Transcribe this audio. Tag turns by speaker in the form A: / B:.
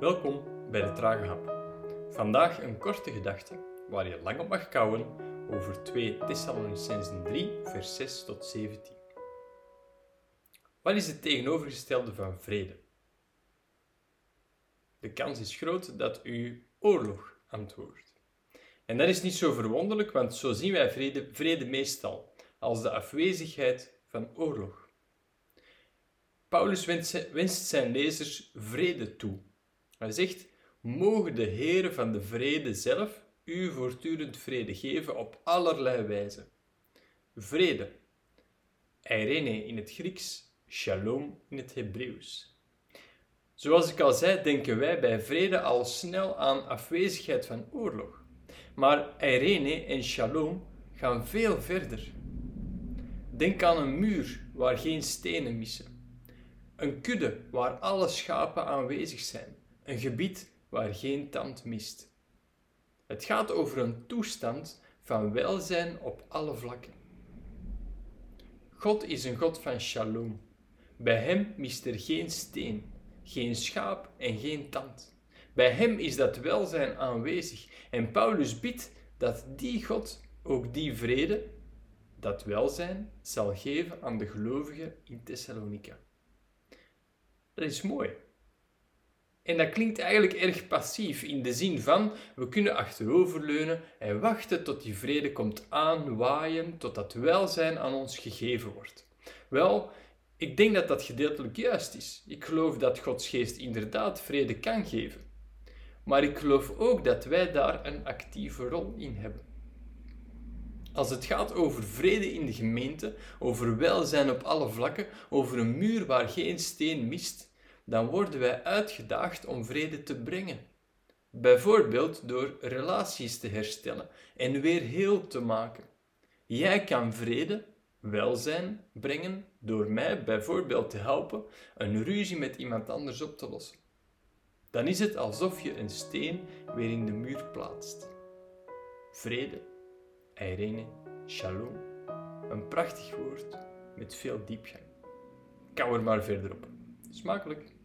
A: Welkom bij de Trage Hap. Vandaag een korte gedachte waar je lang op mag kouwen over 2 Thessalonicenzen 3, vers 6 tot 17. Wat is het tegenovergestelde van vrede? De kans is groot dat u oorlog antwoordt. En dat is niet zo verwonderlijk, want zo zien wij vrede, vrede meestal als de afwezigheid van oorlog. Paulus wenst zijn lezers vrede toe hij zegt, mogen de Heere van de vrede zelf u voortdurend vrede geven op allerlei wijze. Vrede, eirene in het Grieks, shalom in het Hebreeuws. Zoals ik al zei, denken wij bij vrede al snel aan afwezigheid van oorlog. Maar eirene en shalom gaan veel verder. Denk aan een muur waar geen stenen missen. Een kudde waar alle schapen aanwezig zijn een gebied waar geen tand mist. Het gaat over een toestand van welzijn op alle vlakken. God is een God van shalom. Bij Hem mist er geen steen, geen schaap en geen tand. Bij Hem is dat welzijn aanwezig. En Paulus bidt dat die God ook die vrede, dat welzijn, zal geven aan de gelovigen in Thessalonica. Dat is mooi. En dat klinkt eigenlijk erg passief in de zin van we kunnen achteroverleunen en wachten tot die vrede komt aanwaaien, tot dat welzijn aan ons gegeven wordt. Wel, ik denk dat dat gedeeltelijk juist is. Ik geloof dat Gods geest inderdaad vrede kan geven. Maar ik geloof ook dat wij daar een actieve rol in hebben. Als het gaat over vrede in de gemeente, over welzijn op alle vlakken, over een muur waar geen steen mist, dan worden wij uitgedaagd om vrede te brengen. Bijvoorbeeld door relaties te herstellen en weer heel te maken. Jij kan vrede, welzijn brengen door mij bijvoorbeeld te helpen een ruzie met iemand anders op te lossen. Dan is het alsof je een steen weer in de muur plaatst. Vrede, Irene, shalom, een prachtig woord met veel diepgang. Kou er maar verder op. Smakelijk!